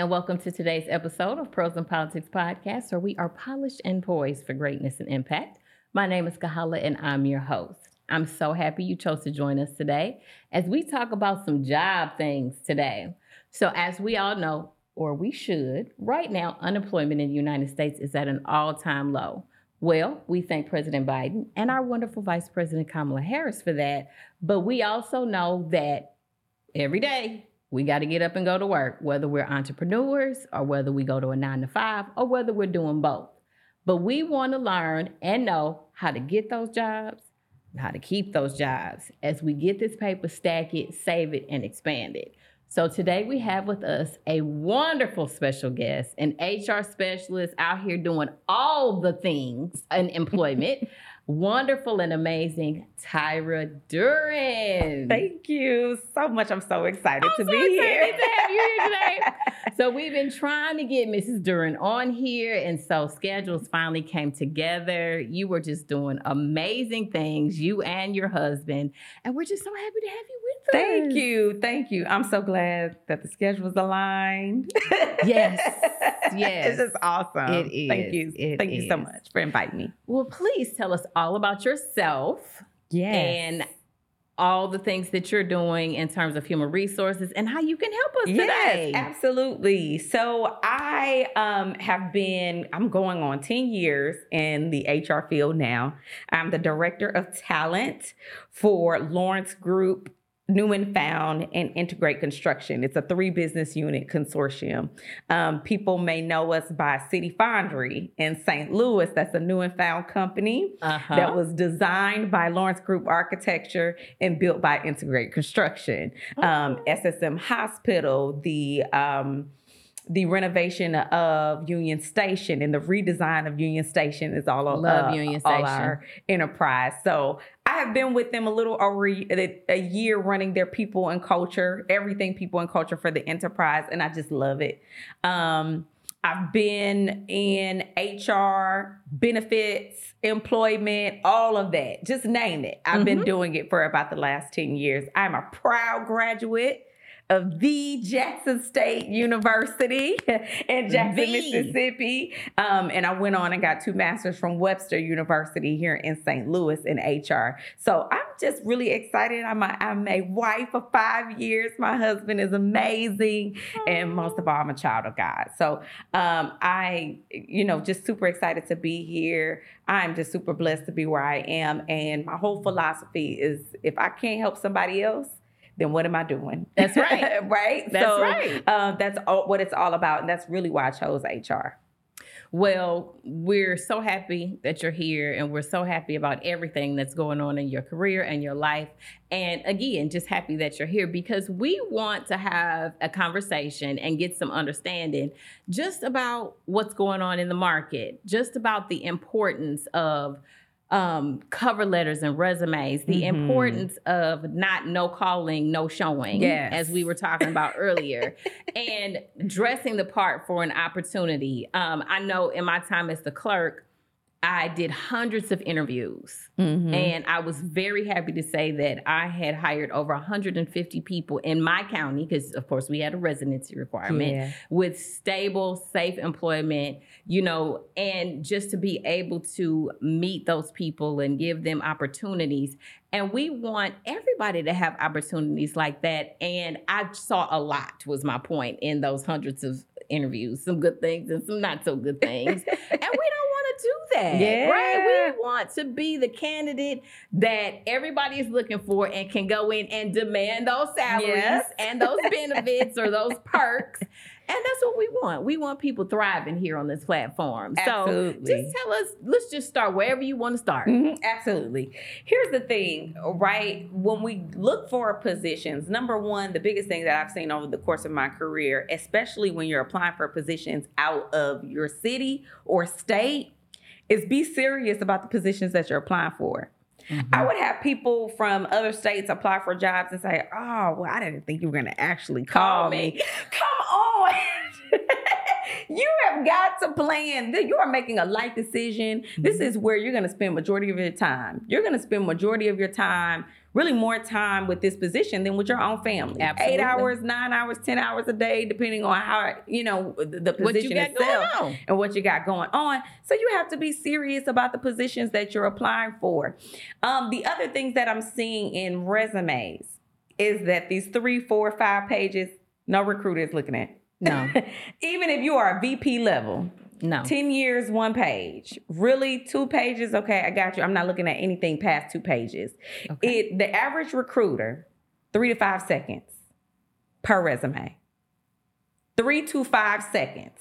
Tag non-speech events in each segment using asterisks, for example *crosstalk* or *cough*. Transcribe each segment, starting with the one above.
And welcome to today's episode of Pearls and Politics Podcast, where we are polished and poised for greatness and impact. My name is Kahalah, and I'm your host. I'm so happy you chose to join us today as we talk about some job things today. So, as we all know, or we should, right now, unemployment in the United States is at an all time low. Well, we thank President Biden and our wonderful Vice President Kamala Harris for that. But we also know that every day we got to get up and go to work, whether we're entrepreneurs or whether we go to a nine to five or whether we're doing both. But we want to learn and know how to get those jobs, how to keep those jobs as we get this paper, stack it, save it, and expand it. So today we have with us a wonderful special guest, an HR specialist out here doing all the things in employment *laughs* wonderful and amazing Tyra Duren. Thank you so much. I'm so excited I'm to so be excited here. to have you here today. *laughs* so we've been trying to get Mrs. Duren on here, and so schedules finally came together. You were just doing amazing things, you and your husband, and we're just so happy to have you with us. Thank you. Thank you. I'm so glad that the schedule schedules aligned. Yes. Yes. *laughs* It's just awesome. It is. Thank you. It Thank you so much for inviting me. Well, please tell us all about yourself. Yes. and all the things that you're doing in terms of human resources and how you can help us today. Yes, absolutely. So I um, have been, I'm going on 10 years in the HR field now. I'm the director of talent for Lawrence Group. New and Found and Integrate Construction. It's a three business unit consortium. Um, people may know us by City Foundry in St. Louis. That's a new and found company Uh-huh. that was designed by Lawrence Group Architecture and built by Integrate Construction. Um, Oh. SSM Hospital, the um, the renovation of Union Station and the redesign of Union Station is all of Love Union all Station. our enterprise. So I have been with them a little over a, a year running their people and culture, everything people and culture for the enterprise, and I just love it. Um, I've been in HR, benefits, employment, all of that. Just name it. I've been Mhm. doing it for about the last 10 years. I'm a proud graduate of the Jackson State University *laughs* in Jackson, The. Mississippi. Um, and I went on and got two masters from Webster University here in St. Louis in HR. So I'm just really excited. I'm a, I'm a wife of five years. My husband is amazing. And most of all, I'm a child of God. So um, I, you know, just super excited to be here. I'm just super blessed to be where I am. And my whole philosophy is if I can't help somebody else, then what am I doing? That's *laughs* right. right? That's So, right. Uh, that's all, what it's all about. And that's really why I chose HR. Well, we're so happy that you're here and we're so happy about everything that's going on in your career and your life. And again, just happy that you're here because we want to have a conversation and get some understanding just about what's going on in the market, just about the importance of um, cover letters and resumes, the Mhm. importance of not no calling, no showing, Yes. as we were talking about earlier, and dressing the part for an opportunity. Um, I know in my time as the clerk, I did hundreds of interviews. Mm-hmm. And I was very happy to say that I had hired over 150 people in my county, because of course we had a residency requirement yeah. with stable, safe employment, you know, and just to be able to meet those people and give them opportunities. And we want everybody to have opportunities like that. And I saw a lot, was my point, in those hundreds of interviews some good things and some not so good things. *laughs* and we don't do that. Yeah. Right? We want to be the candidate that everybody is looking for and can go in and demand those salaries Yes. and those *laughs* benefits or those perks. And that's what we want. We want people thriving here on this platform. So just tell us, let's just start wherever you want to start. Mhm, absolutely. Here's the thing, right? When we look for positions, number one, the biggest thing that I've seen over the course of my career, especially when you're applying for positions out of your city or state, is be serious about the positions that you're applying for. I would have people from other states apply for jobs and say, "Oh, well, I didn't think you were going to actually call, Call me. me. *laughs* Come on." *laughs* you have got to plan. That You are making a life decision. Mm-hmm. This is where you're going to spend majority of your time. You're going to spend majority of your time really more time with this position than with your own family. Absolutely. Eight hours, nine hours, ten hours a day, depending on how you know the, the position itself and what you got going on. So you have to be serious about the positions that you're applying for. Um, the other things that I'm seeing in resumes is that these three, four, five pages, no recruiter is looking at. No. *laughs* Even if you are a VP level, no. 10 years, one page. Really, two pages? Okay, I got you. I'm not looking at anything past two pages. Okay. It the average recruiter, three to five seconds per resume. Three to five seconds.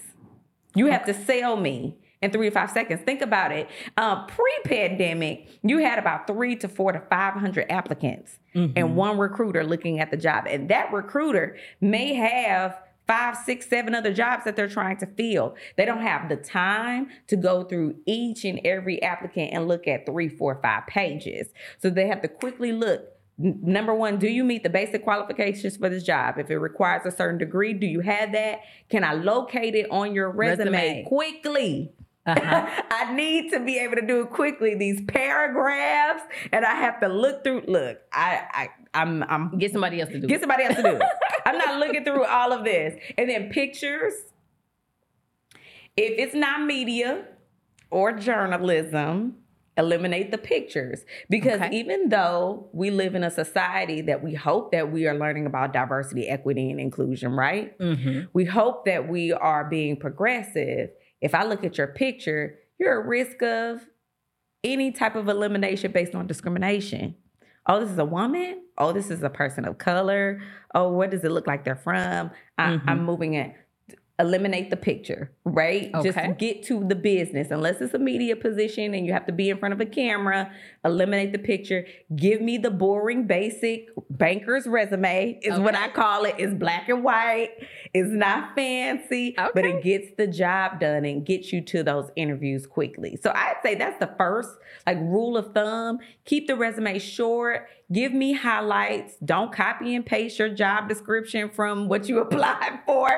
You have okay. to sell me in three to five seconds. Think about it. Uh, pre-pandemic, you had about three to four to five hundred applicants mm-hmm. and one recruiter looking at the job, and that recruiter may have five, six, seven other jobs that they're trying to fill. They don't have the time to go through each and every applicant and look at three, four, five pages. So they have to quickly look. Number one, do you meet the basic qualifications for this job? If it requires a certain degree, do you have that? Can I locate it on your resume, resume. quickly? Uh-huh. *laughs* I need to be able to do it quickly. These paragraphs, and I have to look through. Look, I, I, I'm, I'm get somebody else to do. Get somebody else to do it. *laughs* I'm not looking through all of this. And then pictures. If it's not media or journalism, eliminate the pictures because okay. even though we live in a society that we hope that we are learning about diversity equity and inclusion right mm-hmm. we hope that we are being progressive if I look at your picture, you're at risk of any type of elimination based on discrimination. Oh, this is a woman. Oh, this is a person of color. Oh, what does it look like they're from? I, am mm-hmm. moving it eliminate the picture, right? Okay. Just get to the business. Unless it's a media position and you have to be in front of a camera, eliminate the picture. Give me the boring, basic banker's resume, is okay. what I call it. It's black and white. It's not fancy, okay. but it gets the job done and gets you to those interviews quickly. So I'd say that's the first like rule of thumb. Keep the resume short Give me highlights. Don't copy and paste your job description from what you *laughs* applied for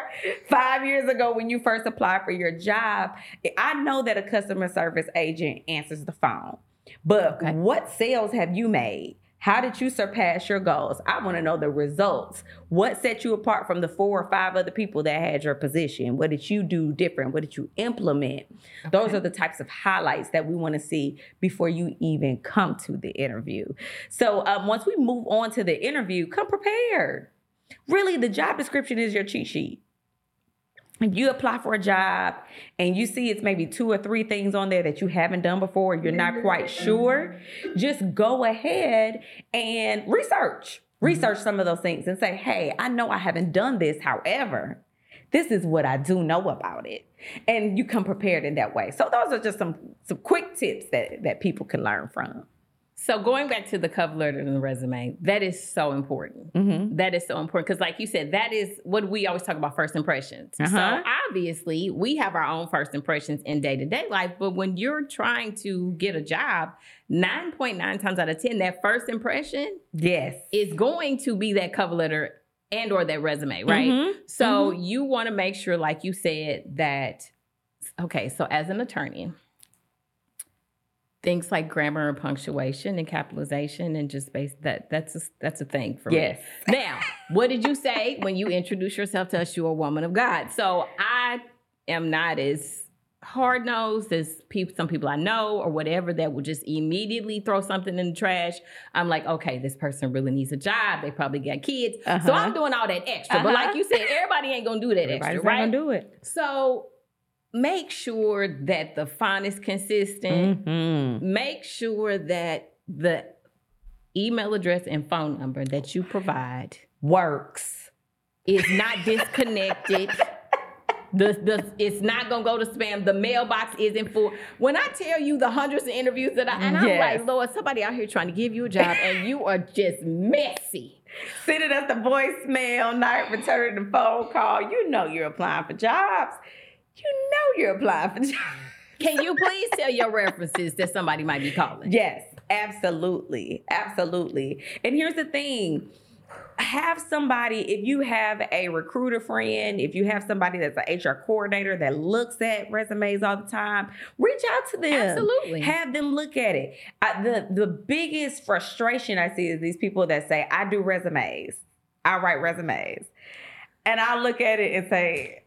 five years ago when you first applied for your job. I know that a customer service agent answers the phone, but okay. what sales have you made? How did you surpass your goals? I want to know the results. What set you apart from the four or five other people that had your position? What did you do different? What did you implement? Okay. Those are the types of highlights that we want to see before you even come to the interview. So um, once we move on to the interview, come prepared. Really, the job description is your cheat sheet you apply for a job and you see it's maybe two or three things on there that you haven't done before, you're not mm-hmm. quite sure, just go ahead and research. Mm-hmm. Research some of those things and say, hey, I know I haven't done this. However, this is what I do know about it. And you come prepared in that way. So those are just some some quick tips that, that people can learn from. So going back to the cover letter and the resume, that is so important. Mm-hmm. That is so important because, like you said, that is what we always talk about first impressions. Uh-huh. So obviously, we have our own first impressions in day to day life, but when you're trying to get a job, nine point nine times out of ten, that first impression, yes, is going to be that cover letter and or that resume, right? Mm-hmm. So mm-hmm. you want to make sure, like you said, that okay. So as an attorney things like grammar and punctuation and capitalization and just base that that's a, that's a thing for yes. me. Now, what did you say when you introduced yourself to us? You're a woman of God. So I am not as hard nosed as people, some people I know or whatever that will just immediately throw something in the trash. I'm like, okay, this person really needs a job. They probably got kids. Uh-huh. So I'm doing all that extra. Uh-huh. But like you said, everybody ain't gonna do that Everybody's extra, right? Gonna do it. So make sure that the font is consistent. Mm-hmm. Make sure that the email address and phone number that you provide works. Is not *laughs* disconnected. The, the it's not gonna go to spam. The mailbox isn't full. When I tell you the hundreds of interviews that I and I'm yes. like, Lord, somebody out here trying to give you a job and you are just messy. Sending us the voicemail, not returning the phone call. You know you're applying for jobs you know you're applying for jobs. Can you please tell your references that somebody might be calling? Yes, absolutely. Absolutely. And here's the thing have somebody, if you have a recruiter friend, if you have somebody that's an HR coordinator that looks at resumes all the time, reach out to them. Absolutely. Have them look at it. I, the the biggest frustration I see is these people that say, I do resumes. I write resumes. And I look at it and say,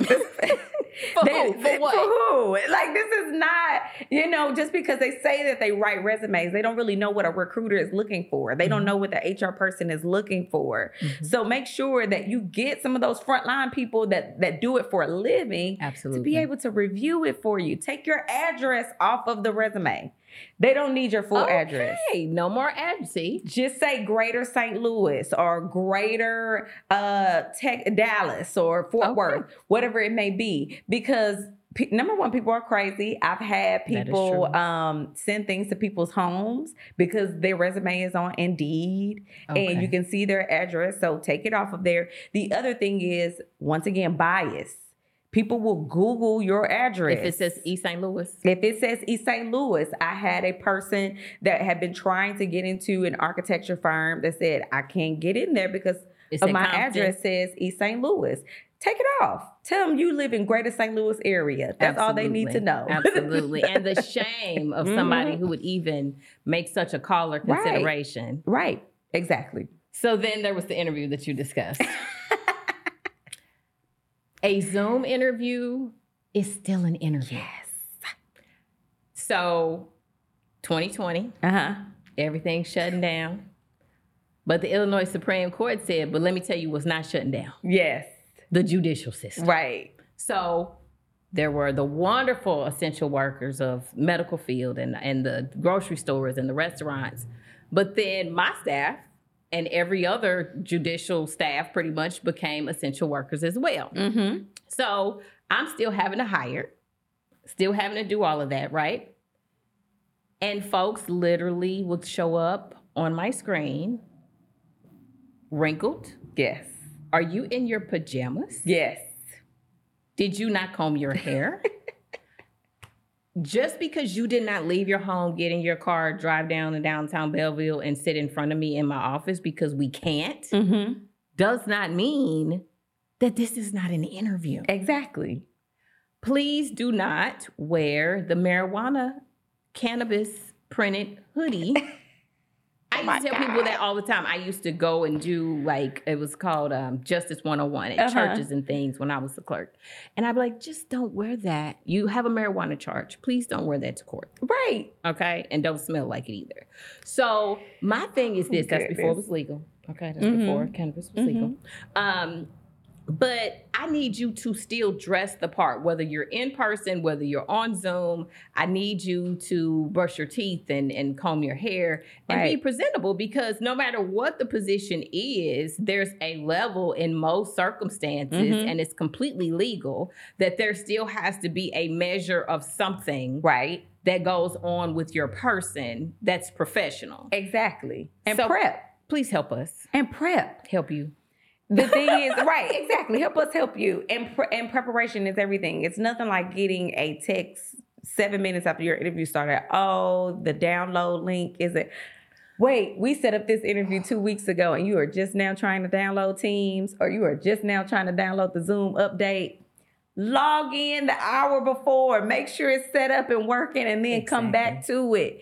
For They- who? For what? For who? Like this is not, you know, just because they say that they write resumes, they don't really know what a recruiter is looking for. They Mm-hmm. don't know what the HR person is looking for. So make sure that you get some of those frontline people that that do it for a living Absolutely. to be able to review it for you. Take your address off of the resume. They don't need your full address. Okay, no more address. Just say Greater St. Louis or Greater uh, Tech Dallas or Fort Okay. Worth, whatever it may be, because pe- number one, people are crazy. I've had people um, send things to people's homes because their resume is on Indeed and you can see their address. So take it off of there. The other thing is, once again, bias. People will Google your address. If it says East St. Louis. If it says East St. Louis, I had a person that had been trying to get into an architecture firm that said, I can't get in there because of my Compton. address says East St. Louis. Take it off. Tell them you live in Greater St. Louis area. That's all they need to know. *laughs* Absolutely. And the shame of somebody Mhm. who would even make such a call or Right. consideration. right. Exactly. So then there was the interview that you discussed. *laughs* a Zoom interview is still an interview. Yes. So 2020, Uh-huh. everything's shutting down. But the Illinois Supreme Court said, but let me tell you what's not shutting down Yes. the judicial system. Right. So there were the wonderful essential workers of medical field and, and the grocery stores and the restaurants. But then my staff and every other judicial staff pretty much became essential workers as well. Mm-hmm. So I'm still having to hire, still having to do all of that, right? And folks literally would show up on my screen, wrinkled. Yes. Are you in your pajamas? Yes. Did you not comb your hair? *laughs* Just because you did not leave your home, get in your car, drive down to downtown Belleville, and sit in front of me in my office because we can't, Mm-hmm. does not mean that this is not an interview. Exactly. Please do not wear the marijuana cannabis printed hoodie. *laughs* I Oh my used to tell people that all the time. I used to go and do like it was called um, Justice 101 at Uh-huh. churches and things when I was the clerk. And I'd be like, just don't wear that. You have a marijuana charge. Please don't wear that to court. Right. Okay. And don't smell like it either. So my thing is this that's before it was legal. Okay. That's Mhm. before cannabis was legal. Um, but I need you to still dress the part, whether you're in person, whether you're on Zoom. I need you to brush your teeth and, and comb your hair and be presentable because no matter what the position is, there's a level in most circumstances, Mhm. and it's completely legal, that there still has to be a measure of something Right. that goes on with your person that's professional. Exactly. And So- prep. Please help us. And prep. Help you. The thing is, *laughs* right, exactly. Help us help you. And, pre- and preparation is everything. It's nothing like getting a text seven minutes after your interview started. Oh, the download link is it? Wait, we set up this interview two weeks ago and you are just now trying to download Teams or you are just now trying to download the Zoom update. Log in the hour before, make sure it's set up and working, and then come back to it.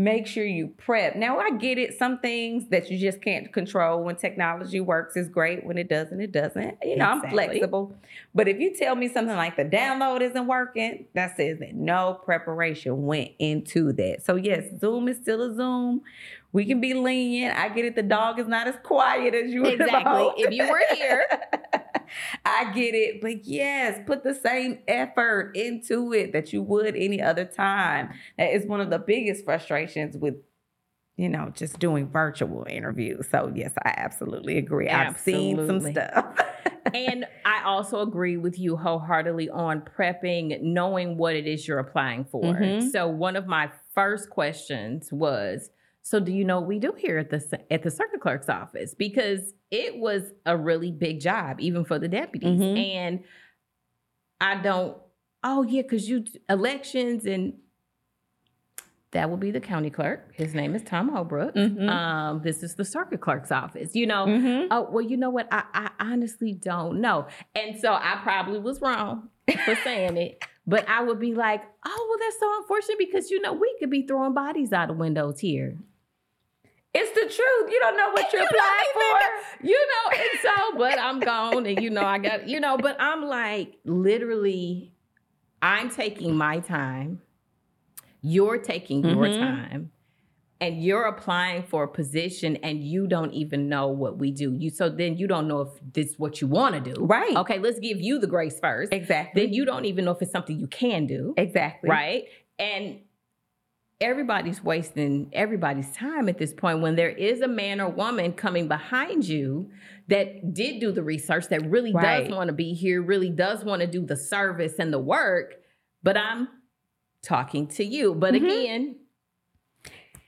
Make sure you prep. Now, I get it. Some things that you just can't control when technology works is great. When it doesn't, it doesn't. You know, I'm flexible. But if you tell me something like the download isn't working, that says that no preparation went into that. So, yes, Zoom is still a Zoom. We can be lenient. I get it. The dog is not as quiet as you would Exactly. If you were here. *laughs* I get it. But yes, put the same effort into it that you would any other time. That is one of the biggest frustrations with, you know, just doing virtual interviews. So yes, I absolutely agree. I've seen some stuff. *laughs* and I also agree with you wholeheartedly on prepping, knowing what it is you're applying for. Mhm. So one of my first questions was, so do you know what we do here at the at the circuit clerk's office? Because it was a really big job, even for the deputies. Mhm. And I don't. Oh yeah, because you elections and that will be the county clerk. His name is Tom Holbrook. Mhm. Um, this is the circuit clerk's office. You know, Mhm. oh well, you know what? I, I honestly don't know, and so I probably was wrong for saying it. But I would be like, oh well, that's so unfortunate because you know we could be throwing bodies out of windows here. It's the truth. You don't know what you're *laughs* You applying for. you know, and so, but I'm gone, and you know, I got, you know, but I'm like, literally, I'm taking my time, you're taking your Mhm. time, and you're applying for a position, and you don't even know what we do. You so then you don't know if this is what you want to do. Right. Okay, let's give you the grace first. Exactly. Then you don't even know if it's something you can do exactly. right? And everybody's wasting everybody's time at this point when there is a man or woman coming behind you that did do the research that really Right. does want to be here, really does want to do the service and the work, but I'm talking to you. But Mhm. again,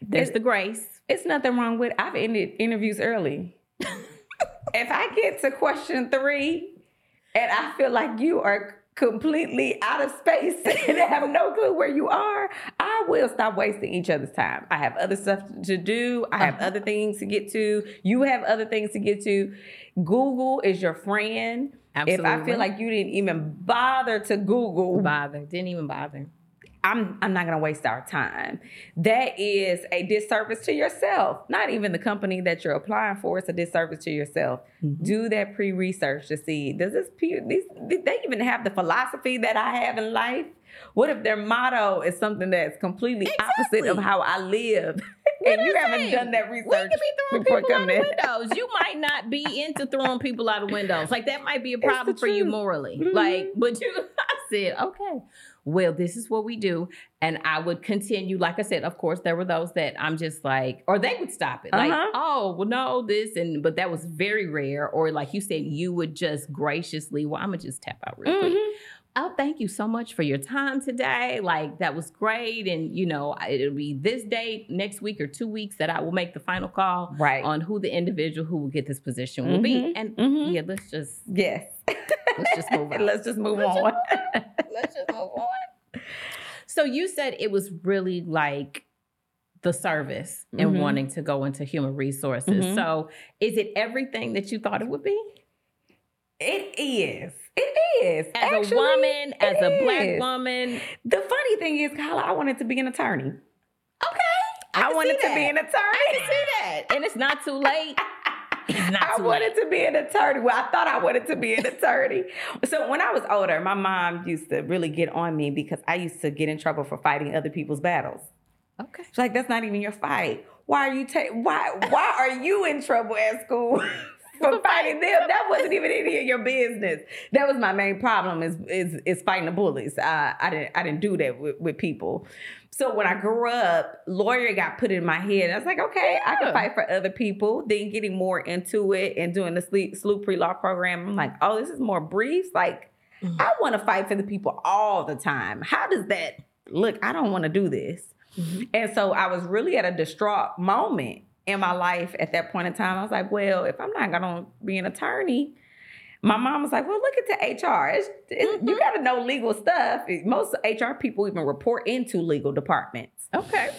there's the grace. It's nothing wrong with. I've ended interviews early. *laughs* if I get to question three, and I feel like you are completely out of space *laughs* and have no clue where you are, I will stop wasting each other's time. I have other stuff to do. I have Uh-huh. other things to get to. You have other things to get to. Google is your friend. Absolutely. If I feel like you didn't even bother to Google, bother, didn't even bother. I'm I'm not gonna waste our time. That is a disservice to yourself. Not even the company that you're applying for. It's a disservice to yourself. Mhm. Do that pre-research to see does this these they even have the philosophy that I have in life? What if their motto is something that's completely opposite of how I live? And you haven't saying. done that research. We could be throwing people out of windows. You might not be into throwing people out of windows. Like that might be a problem for you truth. morally. Mhm. Like, but you, *laughs* I said, okay, well, this is what we do, and I would continue. Like I said, of course, there were those that I'm just like, or they would stop it, like, Uh-huh. oh, well, no, this, and but that was very rare. Or like you said, you would just graciously, well, I'm gonna just tap out real quick. Oh, thank you so much for your time today. Like that was great. And you know, it'll be this date next week or two weeks that I will make the final call Right. on who the individual who will get this position will be. Mhm, And mhm. yeah, let's just Yes. let's just move *laughs* on. Let's just move Let's just on. *laughs* let's just move on. So you said it was really like the service and Mhm. wanting to go into human resources. Mhm. So is it everything that you thought it would be? It is. It is. As a woman, as a black woman. The funny thing is, Kyla, I wanted to be an attorney. Okay. I, can wanted to be an attorney. I can see that. *laughs* And it's not too late. *laughs* I wanted late. to be an attorney. Well, I thought I wanted to be an attorney. so when I was older, my mom used to really get on me because I used to get in trouble for fighting other people's battles. Okay. She's like, "That's not even your fight. Why are you ta- Why Why are you in trouble at school?" *laughs* For *laughs* fighting them, that wasn't even any of your business. That was my main problem is is is fighting the bullies. Uh, I didn't I didn't do that with, with people. So when I grew up, lawyer got put in my head. I was like, okay, I can fight for other people. Then getting more into it and doing the sleep sloop pre law program, I'm like, oh, this is more briefs. Like, Mhm. I want to fight for the people all the time. How does that look? I don't want to do this. Mhm. And so I was really at a distraught moment in my life at that point in time. I was like, well, if I'm not to be an attorney, my mom was like, well, look into HR. It's, it's- You Mhm. got to know legal stuff. Most HR people even report into legal departments. Okay.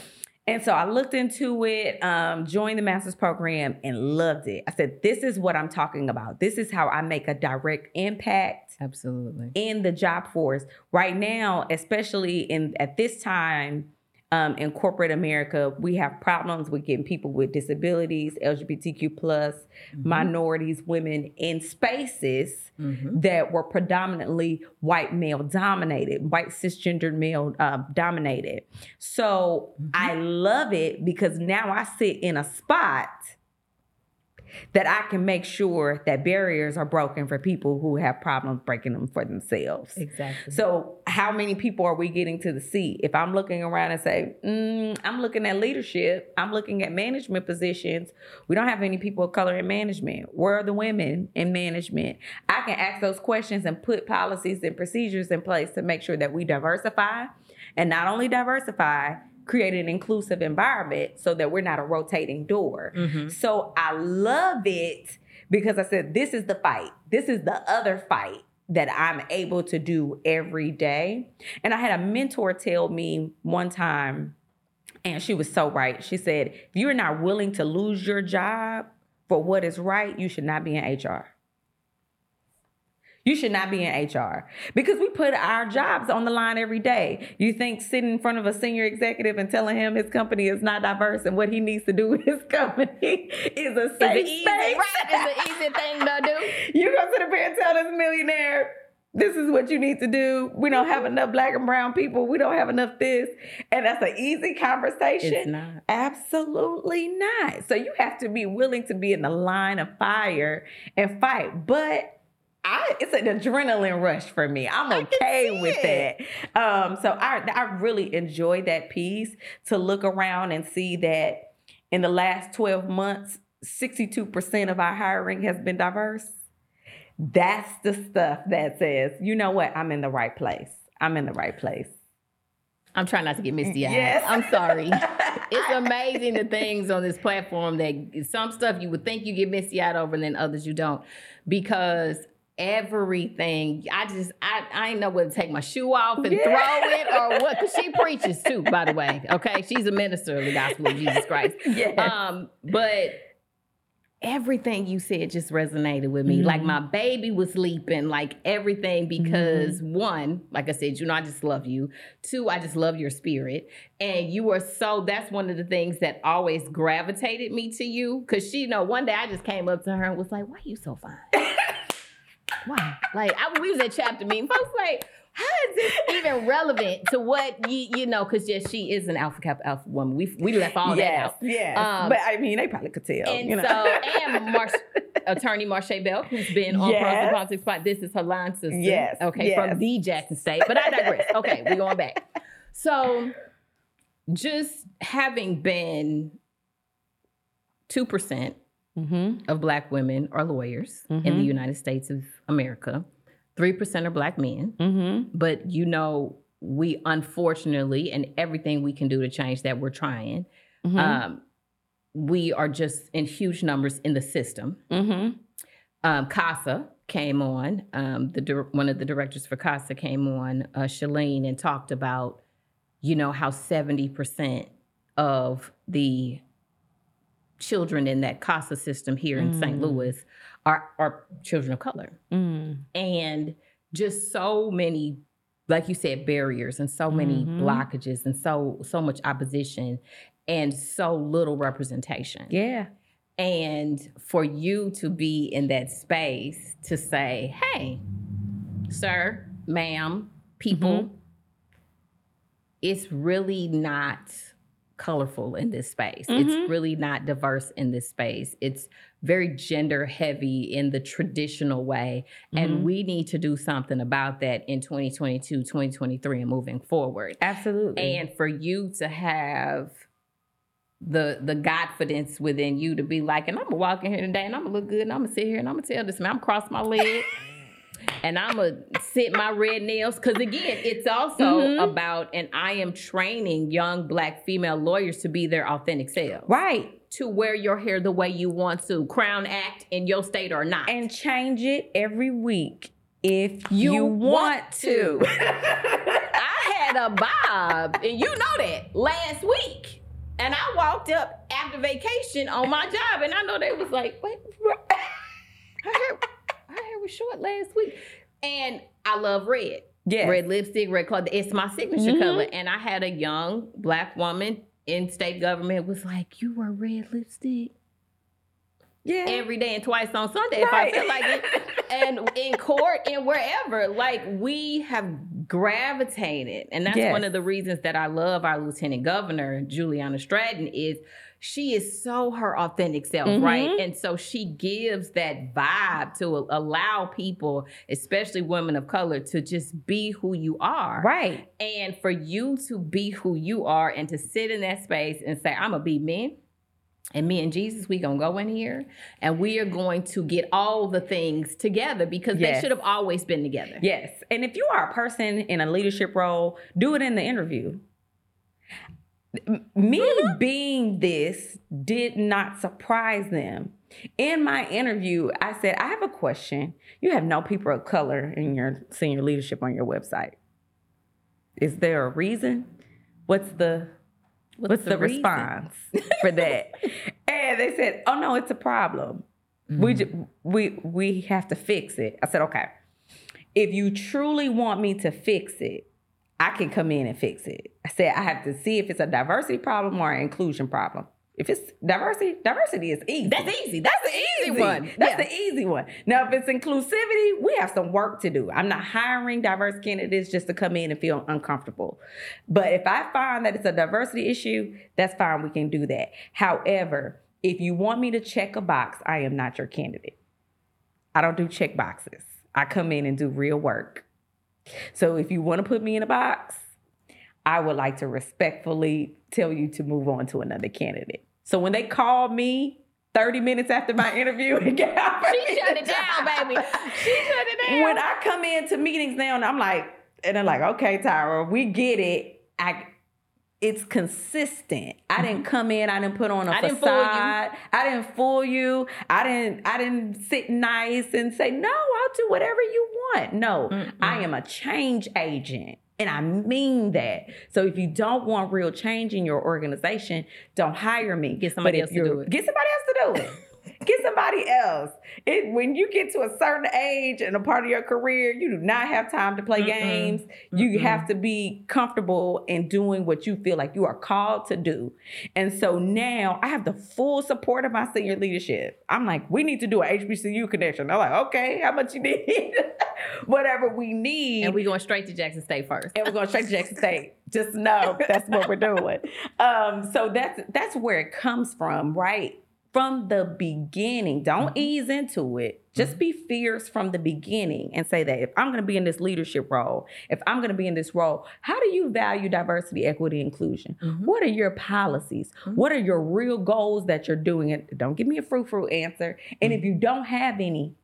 And so I looked into it, um, joined the master's program, and loved it. I said, this is what I'm talking about. This is how I make a direct impact Absolutely. in the job force right now, especially in at this time um, in corporate America, we have problems with getting people with disabilities, LGBTQ plus, Mm-hmm. minorities, women in spaces Mhm. that were predominantly white male dominated, white cisgendered male uh, dominated. So Mhm. I love it because now I sit in a spot that I can make sure that barriers are broken for people who have problems breaking them for themselves. Exactly. So, how many people are we getting to the seat? If I'm looking around and say, mm, I'm looking at leadership, I'm looking at management positions, we don't have any people of color in management. Where are the women in management? I can ask those questions and put policies and procedures in place to make sure that we diversify and not only diversify, create an inclusive environment so that we're not a rotating door. Mhm. So I love it because I said, this is the fight. This is the other fight that I'm able to do every day. And I had a mentor tell me one time, And she was so right. She said, if you're not willing to lose your job for what is right, you should not be in HR. You should not be in HR because we put our jobs on the line every day. You think sitting in front of a senior executive and telling him his company is not diverse and what he needs to do with his *laughs* company is a safe easy, space. right? It's an easy thing to do. *laughs* You go to the and tell this millionaire, this is what you need to do. We don't have enough black and brown people. We don't have enough this. And that's an easy conversation. It's not. Absolutely not. So you have to be willing to be in the line of fire and fight. But I, it's an adrenaline rush for me. I'm okay with it. that. Um, so I, I really enjoy that piece to look around and see that in the last 12 months, 62% of our hiring has been diverse. That's the stuff that says, you know what, I'm in the right place. I'm in the right place. I'm trying not to get misty eyed. Yes. I'm sorry. *laughs* it's amazing the things on this platform that some stuff you would think you get misty eyed over and then others you don't. Because everything, I just I, I ain't know whether to take my shoe off and Yeah. throw it or what. Cause she preaches too, by the way. Okay. She's a minister of the gospel of Jesus Christ. *laughs* Yes. Um, but everything you said just resonated with me. Like Mhm. my baby was leaping, like everything, because one, like I said, you know, I just love you. Two, I just love your spirit. And you are so, that's one of the things that always gravitated me to you. Cause she, you know, one day I just came up to her and was like, why are you so fine? *laughs* Why? Like I, we was at chapter meeting. Folks like, how is this even relevant to what you you know? Because yes, she is an alpha kappa alpha woman. We we left all that yes, out. yes. Um, but I mean, they probably could tell. And you know? so, *laughs* and Mar- attorney Marsha Bell, who's been on Yes. and Politics Spot. This is her line sister. Yes, Okay, yes. from the Jackson State. But I digress. Okay, we're going back. So, just having been 2% Mhm. of Black women are lawyers in the Mhm. United States of America, 3% are Black men. Mhm. But, you know, we unfortunately, and everything we can do to change that, we're trying. Mhm. Um, we are just in huge numbers in the system. Mhm. Um, CASA came on. Um, the one of the directors for CASA came on, uh, Shalene, and talked about, you know, how seventy percent of the children in that CASA system here in St. Mm. Louis are are children of color, Mm. and just so many, like you said, barriers and so many Mhm. blockages and so so much opposition and so little representation. Yeah. And for you to be in that space to say, hey, sir, ma'am, people, Mhm. it's really not colorful in this space. Mhm. It's really not diverse in this space. It's very gender heavy in the traditional way. Mhm. And we need to do something about that in 2022, 2023, and moving forward. Absolutely. And for you to have the the confidence within you to be like, and I'm gonna walk in here today and I'm gonna look good and I'm gonna sit here and I'm gonna tell this man, I'm gonna cross my leg *laughs* and I'm gonna sit my red nails. Cause again, it's also Mhm. about, and I am training young black female lawyers to be their authentic selves. right. To wear your hair the way you want to, crown act in your state or not. And change it every week if You you, want want to. I had a bob, and you know that last week. And I walked up after vacation on my job, and I know they was like, "Wait, her her hair was short last week." And I love red, yes. red lipstick, red color. It's my signature Mhm. color. And I had a young black woman in state government was like, "You wear red lipstick Yeah. every day and twice on Sunday if I feel like it." *laughs* and in court and wherever. Like we have gravitated, and that's Yes. one of the reasons that I love our lieutenant governor Juliana Stratton is she is so her authentic self, Mhm. right? And so she gives that vibe to allow people, especially women of color, to just be who you are. right. And for you to be who you are and to sit in that space and say, I'm gonna be me. And me and Jesus, we gonna go in here and we are going to get all the things together because they should have always been together. Yes. And if you are a person in a leadership role, do it in the interview. Me Mm-hmm. being this did not surprise them. In my interview, I said, I have a question. You have no people of color in your senior leadership on your website. Is there a reason? What's the What's, What's the, the response for that? *laughs* and they said, "Oh no, it's a problem. Mm-hmm. We ju- we we have to fix it." I said, "Okay. If you truly want me to fix it, I can come in and fix it." I said, "I have to see if it's a diversity problem or an inclusion problem." If it's diversity, diversity is easy. That's easy. That's the easy, easy. one. That's yeah. the easy one. Now, if it's inclusivity, we have some work to do. I'm not hiring diverse candidates just to come in and feel uncomfortable. But if I find that it's a diversity issue, that's fine. We can do that. However, if you want me to check a box, I am not your candidate. I don't do check boxes. I come in and do real work. So if you want to put me in a box, I would like to respectfully tell you to move on to another candidate. So when they call me 30 minutes after my interview and get out, she shut it down, baby. She shut it down. When I come into meetings now and I'm like, and they're like, okay, Tyra, we get it. I it's consistent. I didn't mm-hmm. come in, I didn't put on a I facade. Didn't I didn't fool you. I didn't I didn't sit nice and say, no, I'll do whatever you want. No, mm I am a change agent. And I mean that. So if you don't want real change in your organization, don't hire me. Get somebody else to do it. Get somebody else to do it. *laughs* Get somebody else. It, when you get to a certain age and a part of your career, you do not have time to play Mm-mm. games. You Mm-mm. have to be comfortable in doing what you feel like you are called to do. And so now I have the full support of my senior leadership. I'm like, we need to do an HBCU connection. They're like, okay, how much you need? *laughs* Whatever we need. And we're going straight to Jackson State first. and we're going straight to Jackson State. Just know that's what we're doing. *laughs* Um, so that's that's where it comes from, right? From the beginning. Don't mm-hmm. ease into it. Just mm-hmm. be fierce from the beginning and say that if I'm going to be in this leadership role, if I'm going to be in this role, how do you value diversity, equity, inclusion? Mm-hmm. What are your policies? Mm-hmm. What are your real goals that you're doing? It don't give me a frou frou answer. And if mm-hmm. you don't have any,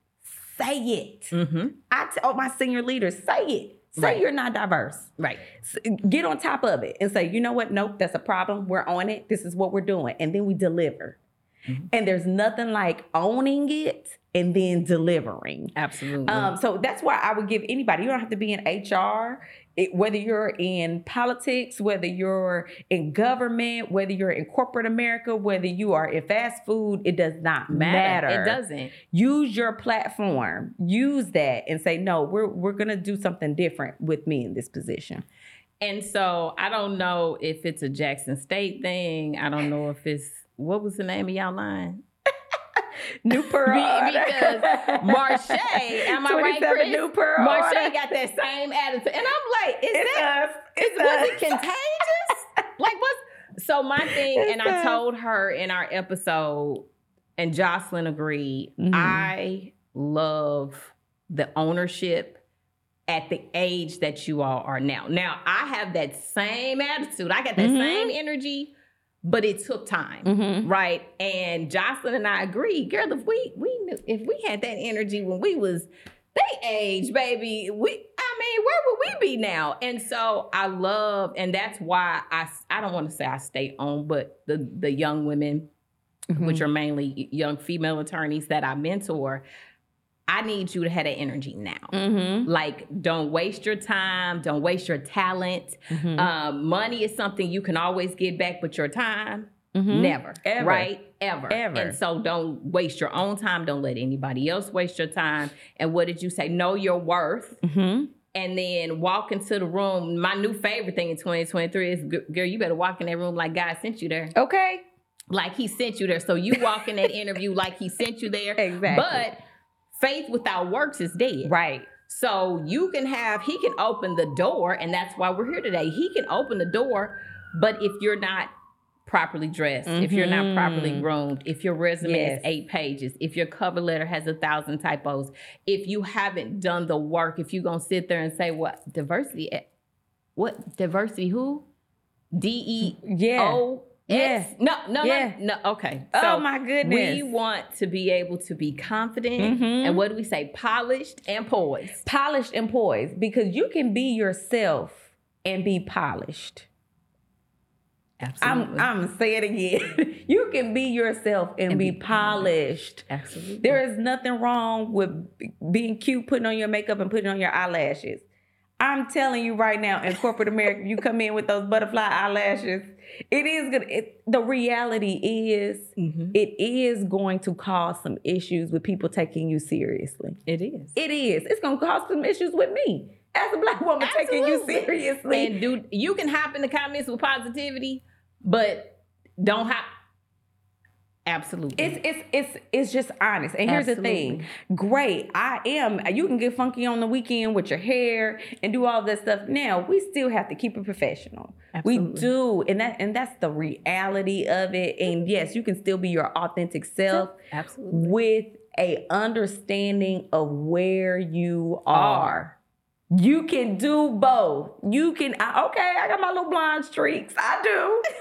say it. Mm-hmm. I tell my senior leaders, say it. Say right. you're not diverse. Right. Get on top of it and say, you know what? Nope, that's a problem. We're on it. This is what we're doing. And then we deliver. Mm-hmm. And there's nothing like owning it and then delivering. Absolutely. Um, so that's why I would give anybody, you don't have to be in HR, it, whether you're in politics, whether you're in government, whether you're in corporate America, whether you are in fast food, it does not matter. It doesn't. Use your platform. Use that and say, no, we're we're gonna do something different with me in this position. And so I don't know if it's a Jackson State thing. I don't know if it's what was the name of y'all line? *laughs* New Pearl. Be, because Marche, *laughs* am I right, Chris? New Pearl. Marche got that same attitude, and I'm like, is it's that us. It's is, us. was it contagious? *laughs* like what's so my thing? It's and us. I told her in our episode, and Jocelyn agreed. Mm-hmm. I love the ownership at the age that you all are now. Now I have that same attitude. I got that mm-hmm. same energy but it took time, mm-hmm. right? And Jocelyn and I agree, girl. If we we knew if we had that energy when we was they age, baby, we I mean, where would we be now? And so I love, and that's why I I don't want to say I stay on, but the the young women, mm-hmm. which are mainly young female attorneys that I mentor, I need you to have that energy now. Mm-hmm. Like, don't waste your time. Don't waste your talent. Mm-hmm. Um, money is something you can always get back, but your time, mm-hmm. never. Ever. Right? Ever. Ever. And so don't waste your own time. Don't let anybody else waste your time. And what did you say? Know your worth. Mm-hmm. And then walk into the room. My new favorite thing in 2023 is, girl, you better walk in that room like God sent you there. Okay. Like he sent you there. So you walk in that interview like he sent you there. *laughs* Exactly. But faith without works is dead. Right. So you can have, he can open the door, and that's why we're here today. He can open the door, but if you're not properly dressed, mm-hmm. if you're not properly mm-hmm. groomed, if your resume yes. is eight pages, if your cover letter has a thousand typos, if you haven't done the work, if you're gonna sit there and say, What diversity? What diversity? Who? D E O yeah. No, no, yeah. no, no. Okay. Oh, so oh my goodness. We want to be able to be confident. Mm-hmm. And what do we say? Polished and poised. Polished and poised. Because you can be yourself and be polished. Absolutely. I'm, I'm say it again. *laughs* you can be yourself and, and be, be polished. Absolutely. There is nothing wrong with being cute, putting on your makeup and putting on your eyelashes. I'm telling you right now, in corporate America, you come in with those butterfly eyelashes. It is good. It, the reality is, Mhm. it is going to cause some issues with people taking you seriously. It is. It is. It's going to cause some issues with me as a black woman taking you seriously. And do you can hop in the comments with positivity, but don't hop. Absolutely. It's it's it's it's just honest. And here's the thing. Great. I am you can get funky on the weekend with your hair and do all this stuff. Now, we still have to keep it professional. We do. And that and that's the reality of it. And yes, you can still be your authentic self Absolutely. with a understanding of where you are. You can do both. You can I, okay, I got my little blonde streaks. I do. *laughs*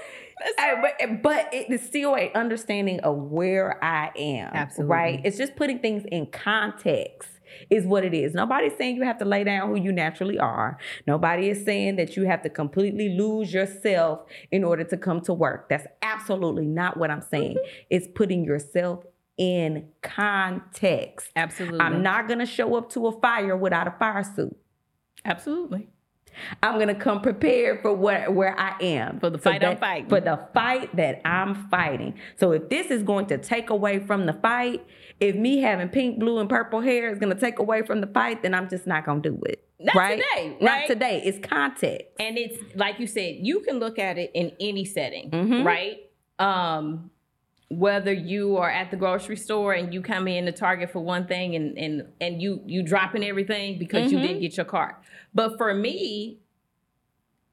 Hey, but, but it is still a understanding of where I am. Absolutely. Right? It's just putting things in context is what it is. Nobody's saying you have to lay down who you naturally are. Nobody is saying that you have to completely lose yourself in order to come to work. That's absolutely not what I'm saying. Mm-hmm. It's putting yourself in context. Absolutely. I'm not going to show up to a fire without a fire suit. Absolutely. I'm gonna come prepared for where where I am For the So fight I'm fighting. For the fight that I'm fighting. So if this is going to take away from the fight, if me having pink, blue, and purple hair is gonna take away from the fight, then I'm just not gonna do it. Not right? today, Not today. It's context. And it's like you said, you can look at it in any setting, Mhm. right? Um, whether you are at the grocery store and you come in to Target for one thing and and and you you dropping everything because you Mhm. didn't get your cart. But for me,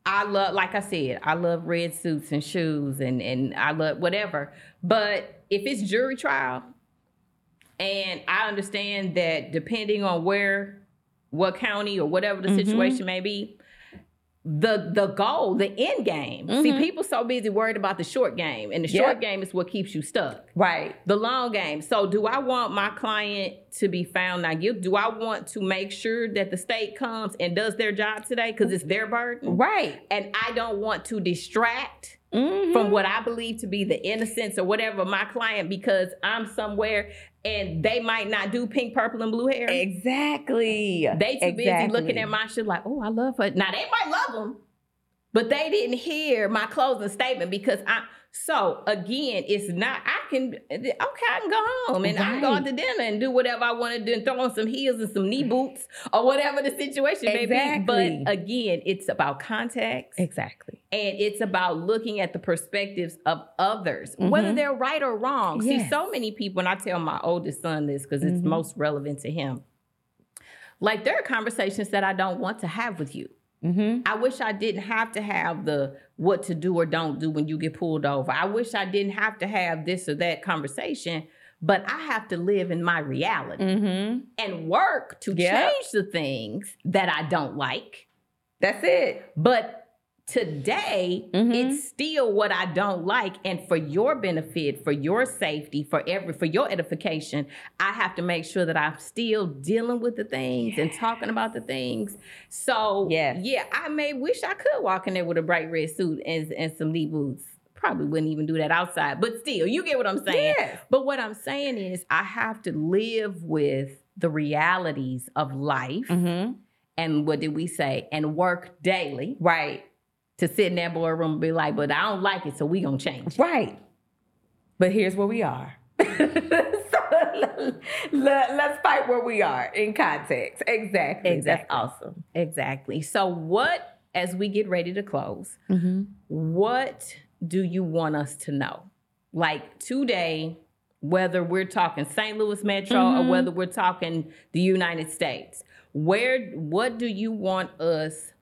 I love, like I said, I love red suits and shoes and and I love whatever. But if it's jury trial, and I understand that depending on where, what county or whatever the Mhm. situation may be, the the goal, the end game. See, Mhm. people so busy worried about the short game, and the Yep. short game is what keeps you stuck. Right. The long game. So, do I want my client to be found not guilty? Do I want to make sure that the state comes and does their job today because it's their burden? Right. And I don't want to distract Mhm. from what I believe to be the innocence or whatever my client because I'm somewhere and they might not do pink, purple, and blue hair. Exactly. They too busy looking at my shit like, oh, I love her. Now they might love them, but they didn't hear my closing statement because I. So again, it's not. I can okay. I can go home and I can go out to dinner and do whatever I want to do and throw on some heels and some knee boots or whatever the situation may be. Exactly. But again, it's about context Exactly. and it's about looking at the perspectives of others, whether Mhm. they're right or wrong. See, so many people, and I tell my oldest son this because it's Mhm. most relevant to him. Like there are conversations that I don't want to have with you. Mm-hmm. I wish I didn't have to have the what to do or don't do when you get pulled over. I wish I didn't have to have this or that conversation, but I have to live in my reality Mm-hmm. and work to Yep. change the things that I don't like. That's it. But today, Mhm. it's still what I don't like. And for your benefit, for your safety, for every for your edification, I have to make sure that I'm still dealing with the things and talking about the things. So Yes. yeah, I may wish I could walk in there with a bright red suit and, and some knee boots. Probably wouldn't even do that outside. But still, you get what I'm saying. Yes. But what I'm saying is I have to live with the realities of life Mm-hmm. and what did we say? And work daily Right. To sit in that boardroom and be like, but I don't like it, so we gonna change. Right. But here's where we are. *laughs* so let, us fight where we are in context. Exactly. Exactly. That's awesome. Exactly. So what, as we get ready to close, Mm-hmm. what do you want us to know? Like today, whether we're talking St. Louis Metro or Mhm. whether we're talking the United States, where what do you want us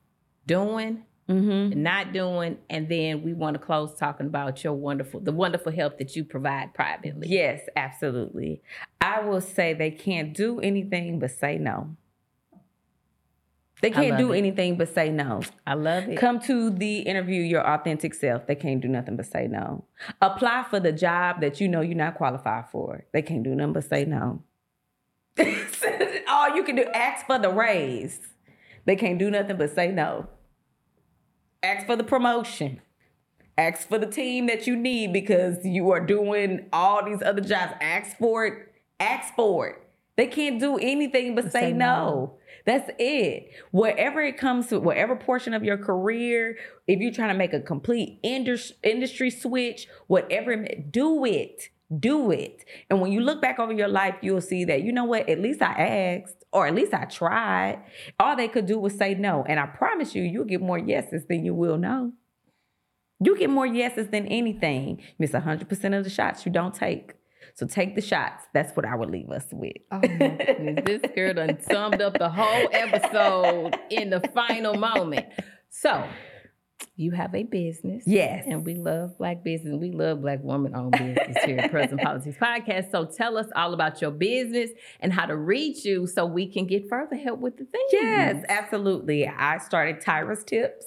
doing, Mm-hmm. not doing, and then we want to close talking about your wonderful, the wonderful help that you provide privately. Yes, absolutely. I will say they can't do anything but say no. They can't do it. anything but say no. I love it. Come to the interview your authentic self. They can't do nothing but say no. Apply for the job that you know you're not qualified for. They can't do nothing but say no. *laughs* All you can do, ask for the raise. They can't do nothing but say no. Ask for the promotion. Ask for the team that you need because you are doing all these other jobs. Ask for it. Ask for it. They can't do anything but say, Say no. no. That's it. Wherever it comes to, whatever portion of your career, if you're trying to make a complete indus- industry switch, whatever, do it. Do it. And when you look back over your life, you'll see that, you know what, at least I asked, or at least I tried. All they could do was say no. And I promise you, you'll get more yeses than you will no. You get more yeses than anything. You miss 100% of the shots you don't take. So take the shots. That's what I would leave us with. Oh *laughs* this girl done summed up the whole episode in the final moment. So, you have a business. Yes. And we love black business. We love black woman owned business here at Pearls and *laughs* Politics Podcast. So tell us all about your business and how to reach you so we can get further help with the things. Yes, absolutely. I started Tyra's Tips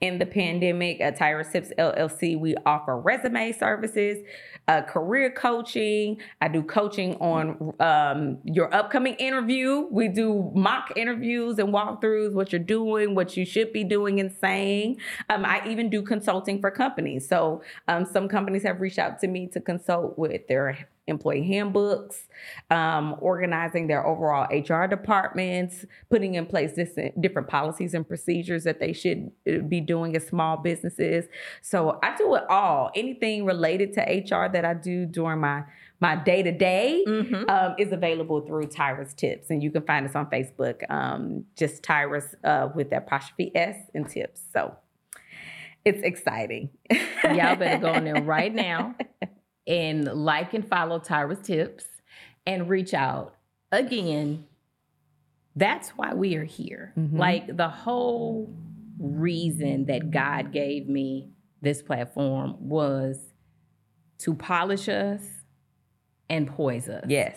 in the pandemic. At Tyra's Tips LLC, we offer resume services, uh, career coaching. I do coaching on um, your upcoming interview. We do mock interviews and walkthroughs, what you're doing, what you should be doing and saying. Um, I even do consulting for companies. So um, some companies have reached out to me to consult with their employee handbooks, um, organizing their overall HR departments, putting in place this, different policies and procedures that they should uh, be doing as small businesses. So I do it all. Anything related to HR that I do during my my day to day is available through Tyra's Tips, and you can find us on Facebook. Um, just Tyra's uh, with apostrophe S and Tips. So it's exciting. Y'all better go in there *laughs* right now and like and follow Tyra's tips and reach out. Again, that's why we are here. Mhm. Like the whole reason that God gave me this platform was to polish us and poise us. Yes.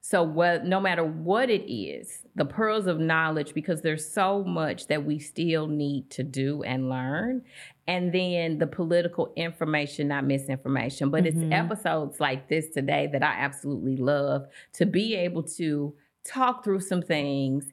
So what no matter what it is, the pearls of knowledge because there's so much that we still need to do and learn. And then the political information, not misinformation. But Mhm. it's episodes like this today that I absolutely love to be able to talk through some things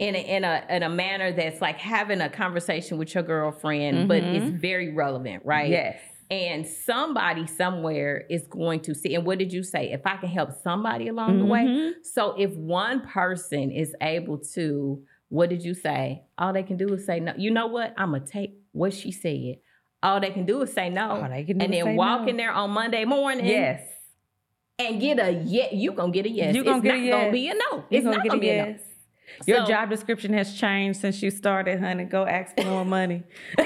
in a, in a in a manner that's like having a conversation with your girlfriend, but it's very relevant, right? Yes. and somebody somewhere is going to see. And what did you say? If I can help somebody along the way. Mhm. So if one person is able to, what did you say? All they can do is say no. You know what? I'm gonna take what she said. All they can do is say no, All they can do and then walk no. in there on Monday morning, Yes. and get a yes. You gonna get a yes. You gonna it's get a not gonna yes. be a no. You're It's gonna not get gonna a be a no. yes. Your So- job description has changed since you started, honey. Go ask for more money. *laughs*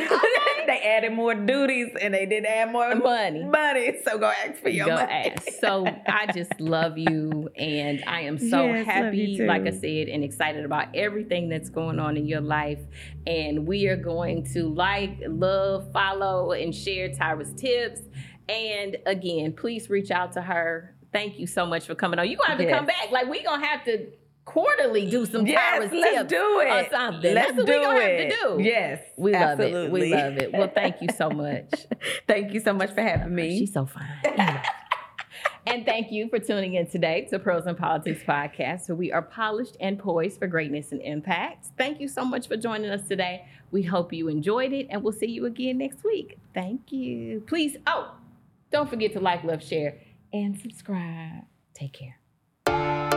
they added more duties and they did add more Money. Money. So go ask for your go money. ask. So I just *laughs* love you, and I am so Yes, happy, like I said, and excited about everything that's going on in your life. And we are going to like, love, follow, and share Tyra's tips. And again, please reach out to her. Thank you so much for coming on. You're gonna have to come back. Like we gonna have to quarterly do some Yes, Tyra's let's tips do it. or something. Let's That's what do we gonna it. have to do. Yes, We love it. We love it. Well, thank you so much. *laughs* Thank you so much for having me. She's so fine. *laughs* and thank you for tuning in today to Pearls and Politics Podcast, where we are polished and poised for greatness and impact. Thank you so much for joining us today. We hope you enjoyed it, and we'll see you again next week. Thank you. Please, oh, don't forget to like, love, share, and subscribe. Take care.